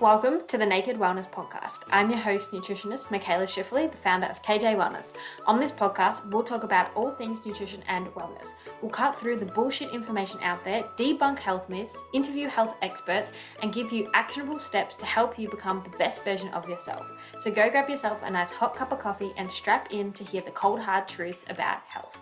Welcome to the Naked Wellness Podcast. I'm your host, nutritionist Mikaela Schifferly, the founder of KJ Wellness. On this podcast, we'll talk about all things nutrition and wellness. We'll cut through the bullshit information out there, debunk health myths, interview health experts, and give you actionable steps to help you become the best version of yourself. So go grab yourself a nice hot cup of coffee and strap in to hear the cold, hard truths about health.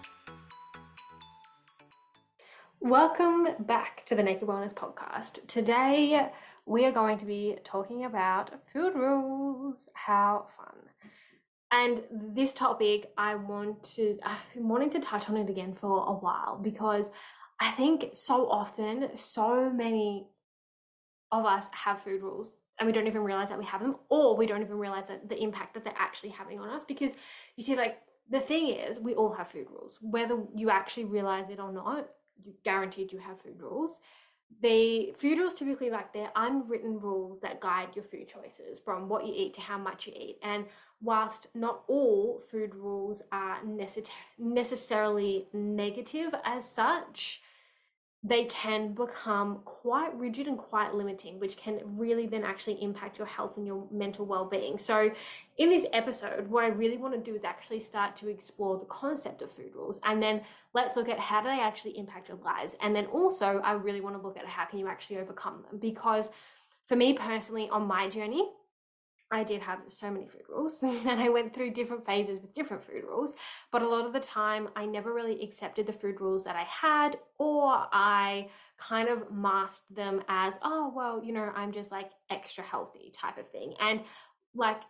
Welcome back to the Naked Wellness Podcast. Today, we are going to be talking about food rules. How fun. And this topic, I want to, I've been wanting to touch on it again for a while because I think so often, so many of us have food rules and we don't even realize that we have them, or we don't even realize that the impact that they're actually having on us. Because you see, like, the thing is, we all have food rules, whether you actually realize it or not, you guaranteed you have food rules they food rules typically like they're unwritten rules that guide your food choices from what you eat to how much you eat. And whilst not all food rules are necess- necessarily negative as such they can become quite rigid and quite limiting, which can really then actually impact your health and your mental well being. So, in this episode, what I really want to do is actually start to explore the concept of food rules and then let's look at how do they actually impact your lives. And then also, I really want to look at how can you actually overcome them because for me personally, on my journey, I did have so many food rules and I went through different phases with different food rules. But a lot of the time, I never really accepted the food rules that I had, or I kind of masked them as, oh, well, you know, I'm just like extra healthy type of thing. And like,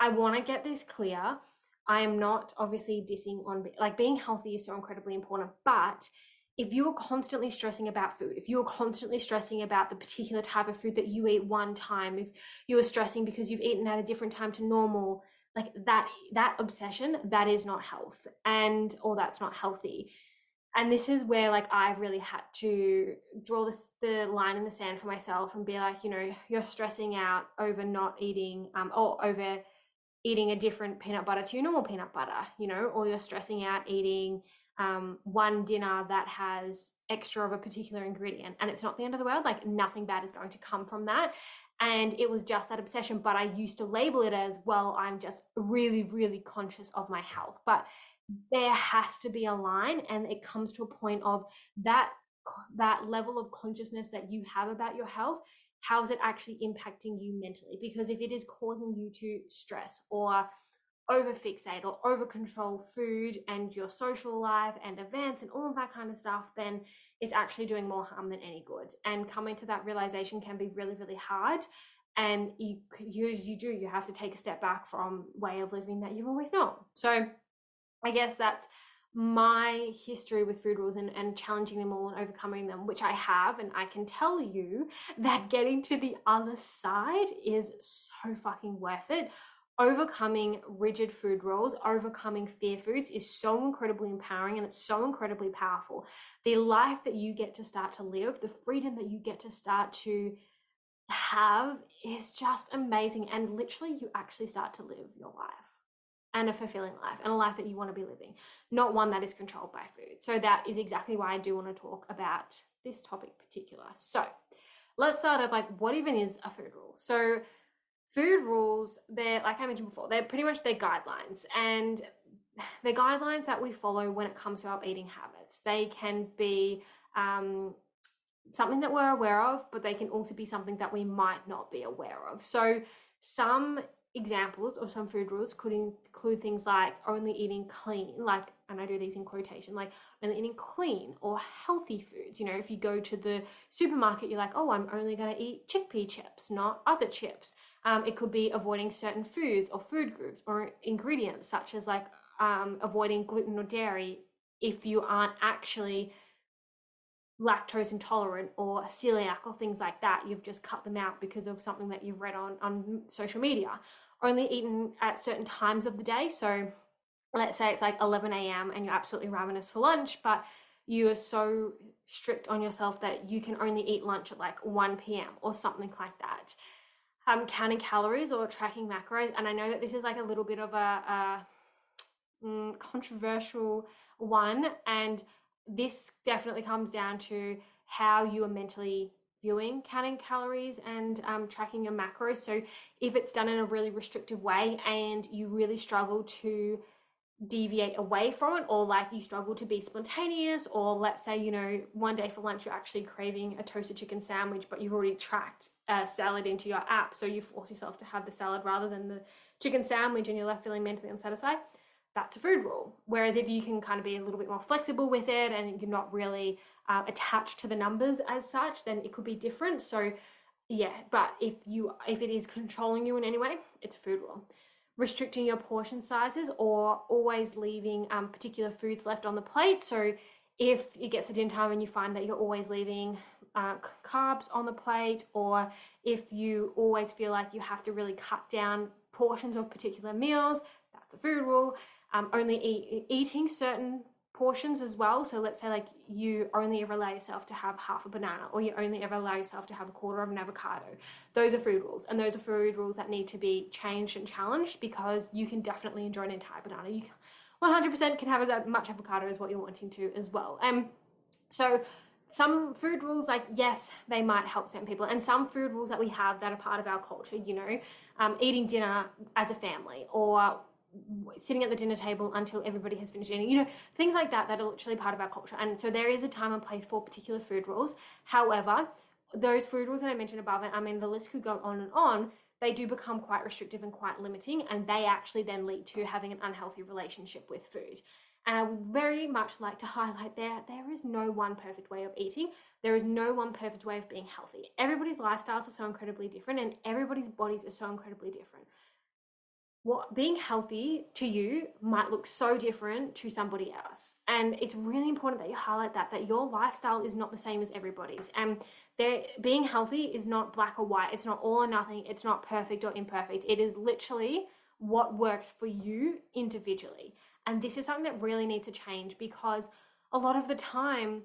I want to get this clear. I am not obviously dissing on like being healthy is so incredibly important, but if you are constantly stressing about food, if you are constantly stressing about the particular type of food that you eat one time, if you are stressing because you've eaten at a different time to normal, like that that obsession, that is not health and or that's not healthy. And this is where like I've really had to draw this the line in the sand for myself and be like, you know, you're stressing out over not eating um or over eating a different peanut butter to your normal peanut butter, you know, or you're stressing out eating um, one dinner that has extra of a particular ingredient and it's not the end of the world like nothing bad is going to come from that. And it was just that obsession but i used to label it as well i'm just really really conscious of my health. But there has to be a line and it comes to a point of that that level of consciousness that you have about your health how is it actually impacting you mentally? Because if it is causing you to stress or over fixate or over control food and your social life and events and all of that kind of stuff, then it's actually doing more harm than any good. And coming to that realization can be really, really hard. And you, you, you do, you have to take a step back from way of living that you've always known. So I guess that's my history with food rules and, and challenging them all and overcoming them, which I have. And I can tell you that getting to the other side is so fucking worth it overcoming rigid food rules, overcoming fear foods is so incredibly empowering and it's so incredibly powerful. The life that you get to start to live, the freedom that you get to start to have is just amazing. And literally, you actually start to live your life and a fulfilling life and a life that you want to be living, not one that is controlled by food. So, that is exactly why I do want to talk about this topic particular. So, let's start off like, what even is a food rule? So, food rules, they're like I mentioned before, they're pretty much their guidelines and the guidelines that we follow when it comes to our eating habits. They can be um, something that we're aware of, but they can also be something that we might not be aware of. So, some examples of some food rules could include things like only eating clean, like, and I do these in quotation, like only eating clean or healthy foods. You know, if you go to the supermarket, you're like, oh, I'm only going to eat chickpea chips, not other chips. Um, it could be avoiding certain foods or food groups or ingredients, such as like um, avoiding gluten or dairy if you aren't actually lactose intolerant or celiac or things like that. You've just cut them out because of something that you've read on, on social media. Only eaten at certain times of the day. So let's say it's like 11 a.m. and you're absolutely ravenous for lunch, but you are so strict on yourself that you can only eat lunch at like 1 p.m. or something like that. Um, counting calories or tracking macros. And I know that this is like a little bit of a, a mm, controversial one. And this definitely comes down to how you are mentally viewing counting calories and um, tracking your macros. So if it's done in a really restrictive way and you really struggle to deviate away from it or like you struggle to be spontaneous or let's say you know one day for lunch you're actually craving a toasted chicken sandwich but you've already tracked a salad into your app so you force yourself to have the salad rather than the chicken sandwich and you're left feeling mentally unsatisfied that's a food rule whereas if you can kind of be a little bit more flexible with it and you're not really uh, attached to the numbers as such then it could be different so yeah but if you if it is controlling you in any way it's food rule restricting your portion sizes or always leaving um, particular foods left on the plate. So if it gets to dinner time and you find that you're always leaving uh, carbs on the plate, or if you always feel like you have to really cut down portions of particular meals, that's a food rule. Um, only eat, eating certain portions as well. So let's say like you only ever allow yourself to have half a banana or you only ever allow yourself to have a quarter of an avocado. Those are food rules and those are food rules that need to be changed and challenged because you can definitely enjoy an entire banana. You 100% can have as much avocado as what you're wanting to as well. Um, so some food rules like yes they might help certain people and some food rules that we have that are part of our culture you know um, eating dinner as a family or sitting at the dinner table until everybody has finished eating, you know, things like that that are literally part of our culture. And so there is a time and place for particular food rules. However, those food rules that I mentioned above, I mean, the list could go on and on, they do become quite restrictive and quite limiting, and they actually then lead to having an unhealthy relationship with food. And I would very much like to highlight there there is no one perfect way of eating. There is no one perfect way of being healthy. Everybody's lifestyles are so incredibly different, and everybody's bodies are so incredibly different what being healthy to you might look so different to somebody else. And it's really important that you highlight that that your lifestyle is not the same as everybody's. And there being healthy is not black or white. It's not all or nothing. It's not perfect or imperfect. It is literally what works for you individually. And this is something that really needs to change because a lot of the time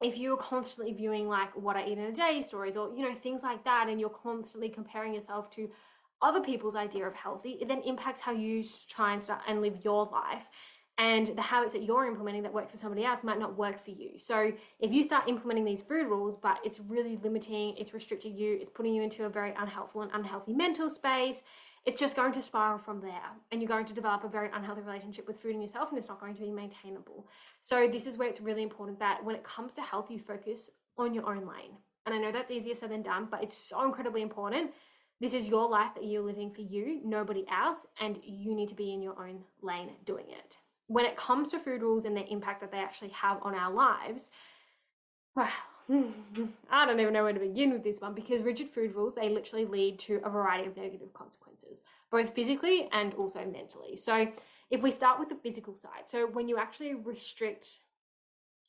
if you're constantly viewing like what I eat in a day stories or you know things like that and you're constantly comparing yourself to other people's idea of healthy, it then impacts how you try and start and live your life. And the habits that you're implementing that work for somebody else might not work for you. So if you start implementing these food rules, but it's really limiting, it's restricting you, it's putting you into a very unhelpful and unhealthy mental space, it's just going to spiral from there. And you're going to develop a very unhealthy relationship with food and yourself, and it's not going to be maintainable. So this is where it's really important that when it comes to health, you focus on your own lane. And I know that's easier said than done, but it's so incredibly important this is your life that you're living for you, nobody else, and you need to be in your own lane doing it. When it comes to food rules and the impact that they actually have on our lives, well, I don't even know where to begin with this one because rigid food rules, they literally lead to a variety of negative consequences, both physically and also mentally. So, if we start with the physical side, so when you actually restrict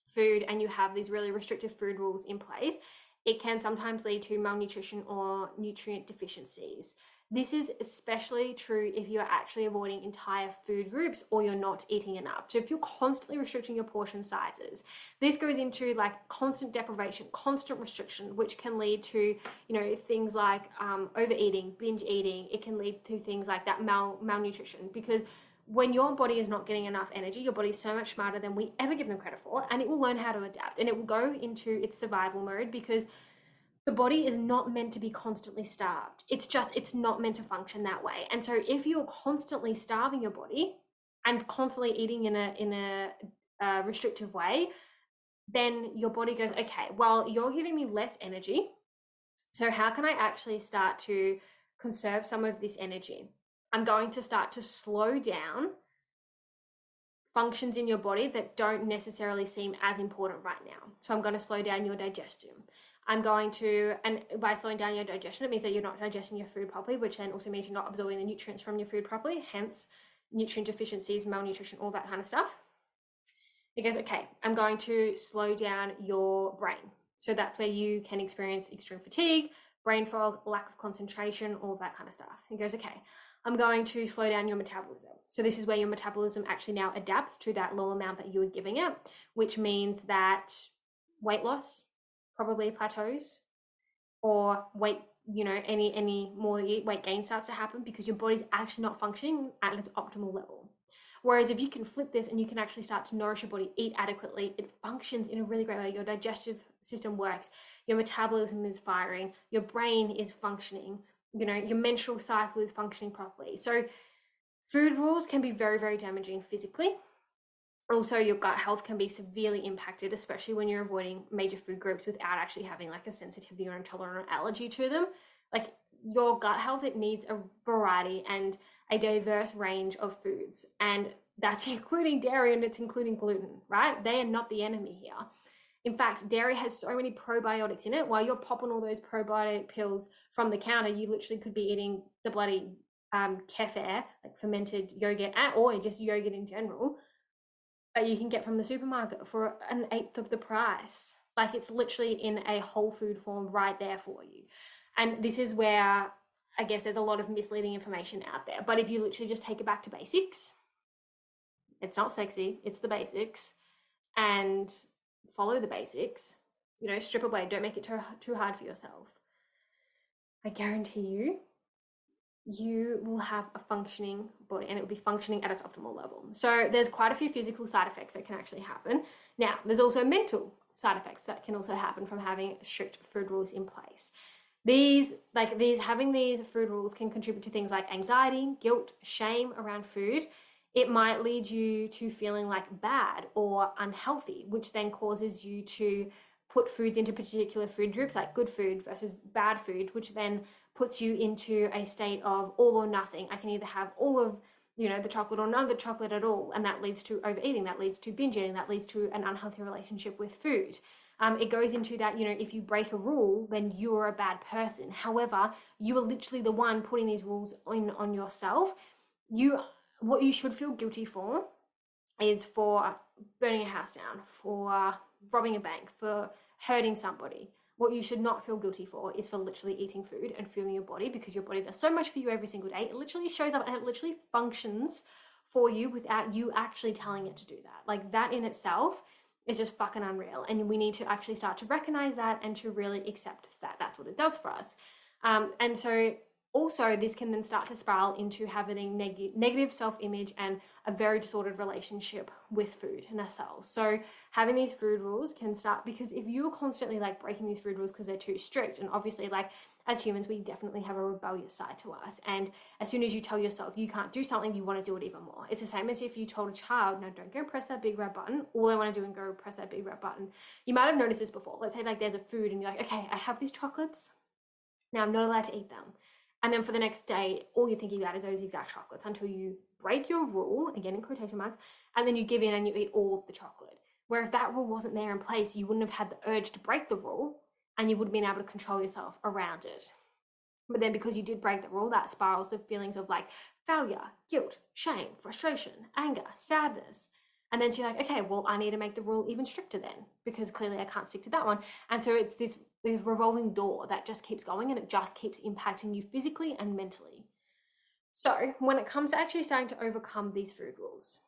food and you have these really restrictive food rules in place, it can sometimes lead to malnutrition or nutrient deficiencies. This is especially true if you're actually avoiding entire food groups or you're not eating enough. So if you're constantly restricting your portion sizes, this goes into like constant deprivation, constant restriction, which can lead to, you know, things like um, overeating, binge eating. It can lead to things like that mal malnutrition because when your body is not getting enough energy, your body is so much smarter than we ever give them credit for, and it will learn how to adapt and it will go into its survival mode because the body is not meant to be constantly starved. It's just, it's not meant to function that way. And so if you're constantly starving your body and constantly eating in a, in a, a restrictive way, then your body goes, okay, well, you're giving me less energy. So how can I actually start to conserve some of this energy? I'm going to start to slow down functions in your body that don't necessarily seem as important right now. So I'm going to slow down your digestion. I'm going to, and by slowing down your digestion, it means that you're not digesting your food properly, which then also means you're not absorbing the nutrients from your food properly, hence nutrient deficiencies, malnutrition, all that kind of stuff. It goes, okay, I'm going to slow down your brain. So that's where you can experience extreme fatigue, brain fog, lack of concentration, all that kind of stuff. It goes, okay, I'm going to slow down your metabolism. So this is where your metabolism actually now adapts to that low amount that you were giving it, which means that weight loss probably plateaus or weight, you know, any any more weight gain starts to happen because your body's actually not functioning at its optimal level. Whereas if you can flip this and you can actually start to nourish your body, eat adequately, it functions in a really great way. Your digestive system works, your metabolism is firing, your brain is functioning, you know, your menstrual cycle is functioning properly. So food rules can be very, very damaging physically. Also, your gut health can be severely impacted, especially when you're avoiding major food groups without actually having like a sensitivity or intolerant or allergy to them. Like your gut health, it needs a variety and a diverse range of foods. And that's including dairy and it's including gluten, right? They are not the enemy here. In fact, dairy has so many probiotics in it. While you're popping all those probiotic pills from the counter, you literally could be eating the bloody um, kefir, like fermented yogurt, or just yogurt in general, that you can get from the supermarket for an eighth of the price. Like it's literally in a whole food form right there for you. And this is where I guess there's a lot of misleading information out there. But if you literally just take it back to basics, it's not sexy, it's the basics, and follow the basics, you know, strip away, don't make it too, too hard for yourself. I guarantee you, you will have a functioning body and it will be functioning at its optimal level. So there's quite a few physical side effects that can actually happen. Now, there's also mental side effects that can also happen from having strict food rules in place. These, like these, having these food rules can contribute to things like anxiety, guilt, shame around food. It might lead you to feeling like bad or unhealthy, which then causes you to put foods into particular food groups like good food versus bad food, which then puts you into a state of all or nothing. I can either have all of you know the chocolate or none of the chocolate at all, and that leads to overeating, that leads to binge eating, that leads to an unhealthy relationship with food um, it goes into that, you know, if you break a rule, then you're a bad person. However, you are literally the one putting these rules in on yourself. You, what you should feel guilty for is for burning a house down, for robbing a bank, for hurting somebody. What you should not feel guilty for is for literally eating food and fueling your body because your body does so much for you every single day. It literally shows up and it literally functions for you without you actually telling it to do that. Like that in itself is just fucking unreal. And we need to actually start to recognize that and to really accept that that's what it does for us. Um, and so also this can then start to spiral into having neg- negative self-image and a very disordered relationship with food and ourselves. So having these food rules can start because if you're constantly like breaking these food rules because they're too strict and obviously like as humans we definitely have a rebellious side to us and as soon as you tell yourself you can't do something you want to do it even more. It's the same as if you told a child no don't go press that big red button. All they want to do is go press that big red button. You might have noticed this before. Let's say like there's a food and you're like okay i have these chocolates. Now i'm not allowed to eat them and then for the next day, all you're thinking about is those exact chocolates until you break your rule, again in quotation marks, and then you give in and you eat all of the chocolate. Where if that rule wasn't there in place, you wouldn't have had the urge to break the rule and you would have been able to control yourself around it. But then because you did break the rule, that spirals of feelings of like failure, guilt, shame, frustration, anger, sadness. And then she's like, okay, well, I need to make the rule even stricter then because clearly I can't stick to that one. And so it's this, this revolving door that just keeps going and it just keeps impacting you physically and mentally. So when it comes to actually starting to overcome these food rules,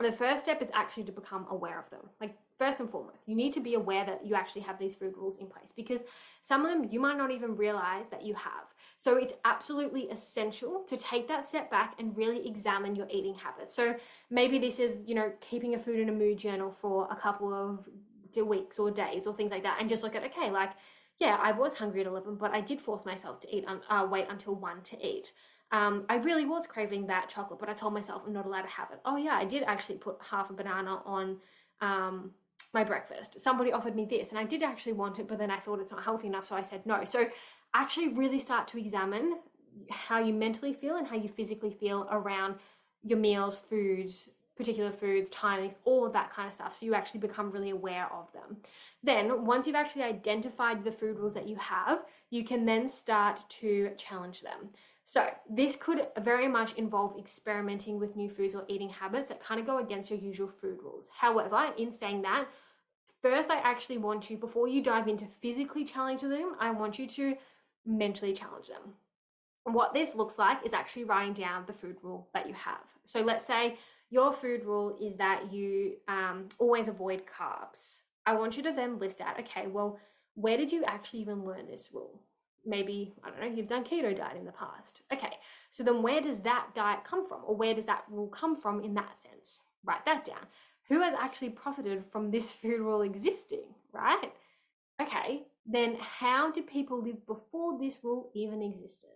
the first step is actually to become aware of them. Like first and foremost, you need to be aware that you actually have these food rules in place because some of them you might not even realize that you have. So it's absolutely essential to take that step back and really examine your eating habits. So maybe this is, you know, keeping a food in a mood journal for a couple of weeks or days or things like that and just look at, okay, like, yeah, I was hungry at 11, but I did force myself to eat, uh, wait until 1 to eat. Um, I really was craving that chocolate, but I told myself I'm not allowed to have it. Oh yeah, I did actually put half a banana on um, my breakfast. Somebody offered me this and I did actually want it, but then I thought it's not healthy enough, so I said no. So actually really start to examine how you mentally feel and how you physically feel around your meals, foods, particular foods, timings, all of that kind of stuff. So you actually become really aware of them. Then, once you've actually identified the food rules that you have, you can then start to challenge them. So, this could very much involve experimenting with new foods or eating habits that kind of go against your usual food rules. However, in saying that, first, I actually want you, before you dive into physically challenging them, I want you to mentally challenge them. what this looks like is actually writing down the food rule that you have. So, let's say your food rule is that you um, always avoid carbs. I want you to then list out, okay, well, where did you actually even learn this rule? maybe, I don't know, you've done keto diet in the past. Okay, so then where does that diet come from? Or where does that rule come from in that sense? Write that down. Who has actually profited from this food rule existing, right? Okay, then how did people live before this rule even existed?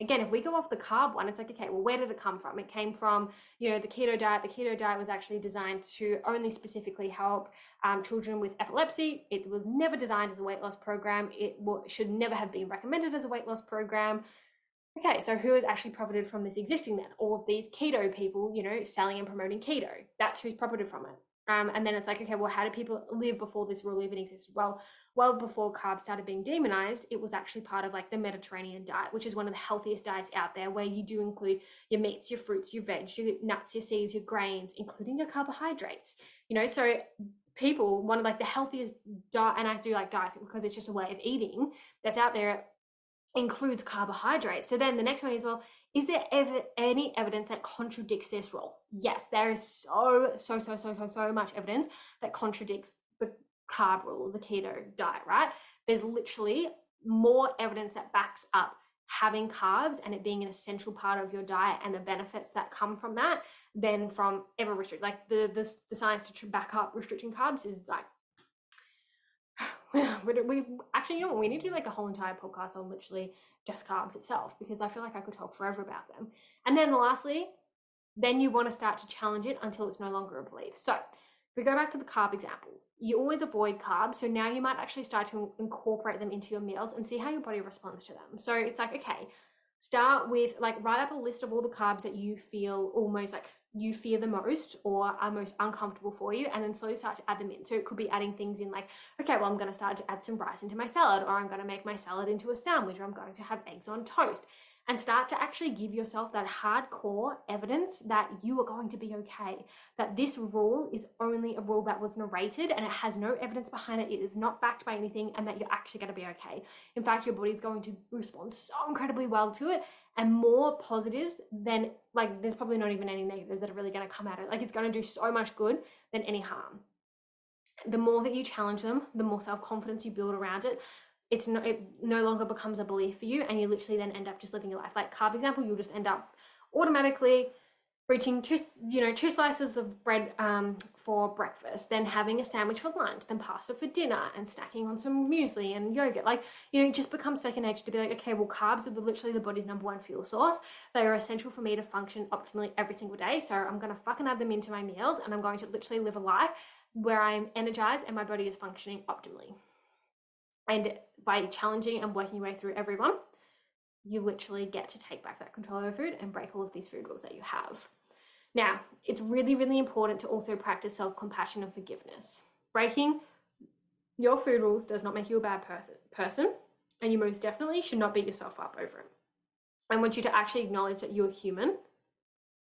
Again, if we go off the carb one, it's like, okay, well, where did it come from? It came from, you know, the keto diet. The keto diet was actually designed to only specifically help um, children with epilepsy. It was never designed as a weight loss program. It w- should never have been recommended as a weight loss program. Okay, so who has actually profited from this existing then? All of these keto people, you know, selling and promoting keto. That's who's profited from it. Um, and then it's like, okay, well, how did people live before this rule even existed? Well, well before carbs started being demonized, it was actually part of like the Mediterranean diet, which is one of the healthiest diets out there, where you do include your meats, your fruits, your veg, your nuts, your seeds, your grains, including your carbohydrates. You know, so people, one of like the healthiest diet, and I do like diets because it's just a way of eating that's out there includes carbohydrates. So then the next one is well, is there ever any evidence that contradicts this rule? Yes, there is so, so, so, so, so, so much evidence that contradicts the carb rule, the keto diet, right? There's literally more evidence that backs up having carbs and it being an essential part of your diet and the benefits that come from that than from ever restrict. Like the the, the science to back up restricting carbs is like we, we actually you know what we need to do like a whole entire podcast on literally just carbs itself because I feel like I could talk forever about them. And then lastly, then you want to start to challenge it until it's no longer a belief. So if we go back to the carb example, you always avoid carbs. So now you might actually start to incorporate them into your meals and see how your body responds to them. So it's like, okay, start with like write up a list of all the carbs that you feel almost like you fear the most or are most uncomfortable for you and then slowly start to add them in. So it could be adding things in like okay well i'm going to start to add some rice into my salad or i'm going to make my salad into a sandwich or i'm going to have eggs on toast and start to actually give yourself that hardcore evidence that you are going to be okay. That this rule is only a rule that was narrated and it has no evidence behind it. It is not backed by anything, and that you're actually going to be okay. In fact, your body is going to respond so incredibly well to it and more positives than like there's probably not even any negatives that are really going to come out of it. Like it's going to do so much good than any harm. The more that you challenge them, the more self confidence you build around it, it's no, it no longer becomes a belief for you and you literally then end up just living your life. Like carb example you'll just end up automatically reaching two you know two slices of bread um, for breakfast then having a sandwich for lunch then pasta for dinner and snacking on some muesli and yogurt. Like you know it just becomes second nature to be like okay well carbs are literally the body's number one fuel source. They are essential for me to function optimally every single day. So i'm going to fucking add them into my meals and i'm going to literally live a life where i'm energized and my body is functioning optimally and by challenging and working your way through everyone, you literally get to take back that control over food and break all of these food rules that you have. Now, it's really, really important to also practice self compassion and forgiveness. Breaking your food rules does not make you a bad per- person, and you most definitely should not beat yourself up over it. I want you to actually acknowledge that you're human.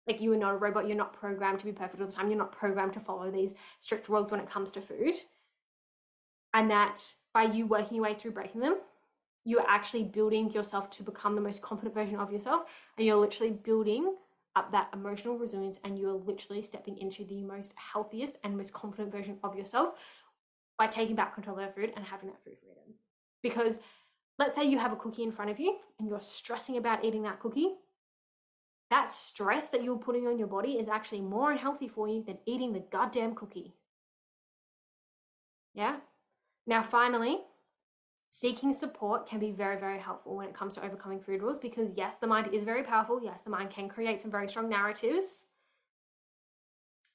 Like you are not a robot, you're not programmed to be perfect all the time, you're not programmed to follow these strict rules when it comes to food. And that by you working your way through breaking them, you're actually building yourself to become the most confident version of yourself. And you're literally building up that emotional resilience and you're literally stepping into the most healthiest and most confident version of yourself by taking back control of food and having that food freedom. Because let's say you have a cookie in front of you and you're stressing about eating that cookie. That stress that you're putting on your body is actually more unhealthy for you than eating the goddamn cookie. Yeah? Now, finally, seeking support can be very, very helpful when it comes to overcoming food rules because, yes, the mind is very powerful. Yes, the mind can create some very strong narratives.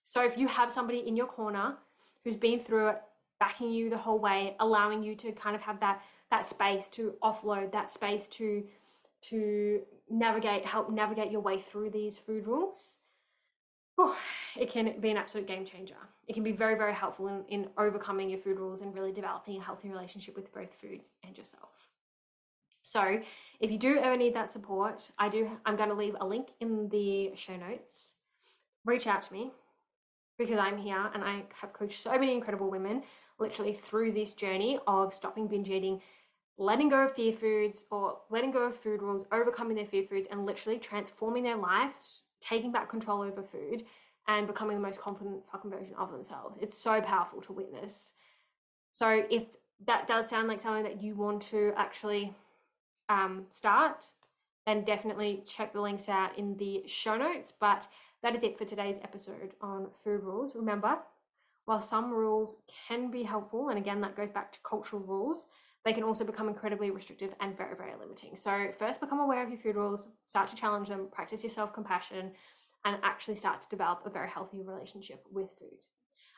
So, if you have somebody in your corner who's been through it, backing you the whole way, allowing you to kind of have that that space to offload, that space to to navigate, help navigate your way through these food rules, it can be an absolute game changer. It can be very, very helpful in, in overcoming your food rules and really developing a healthy relationship with both food and yourself. So, if you do ever need that support, I do. I'm going to leave a link in the show notes. Reach out to me because I'm here and I have coached so many incredible women literally through this journey of stopping binge eating, letting go of fear foods or letting go of food rules, overcoming their fear foods, and literally transforming their lives taking back control over food and becoming the most confident fucking version of themselves. It's so powerful to witness. So if that does sound like something that you want to actually um, start, then definitely check the links out in the show notes. But that is it for today's episode on food rules. Remember, while some rules can be helpful, and again, that goes back to cultural rules, they can also become incredibly restrictive and very, very limiting. So, first, become aware of your food rules, start to challenge them, practice your self compassion, and actually start to develop a very healthy relationship with food.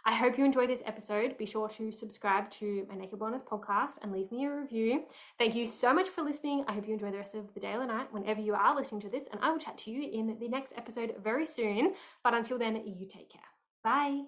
I hope you enjoyed this episode. Be sure to subscribe to my Naked Wellness podcast and leave me a review. Thank you so much for listening. I hope you enjoy the rest of the day or night whenever you are listening to this, and I will chat to you in the next episode very soon. But until then, you take care. Bye.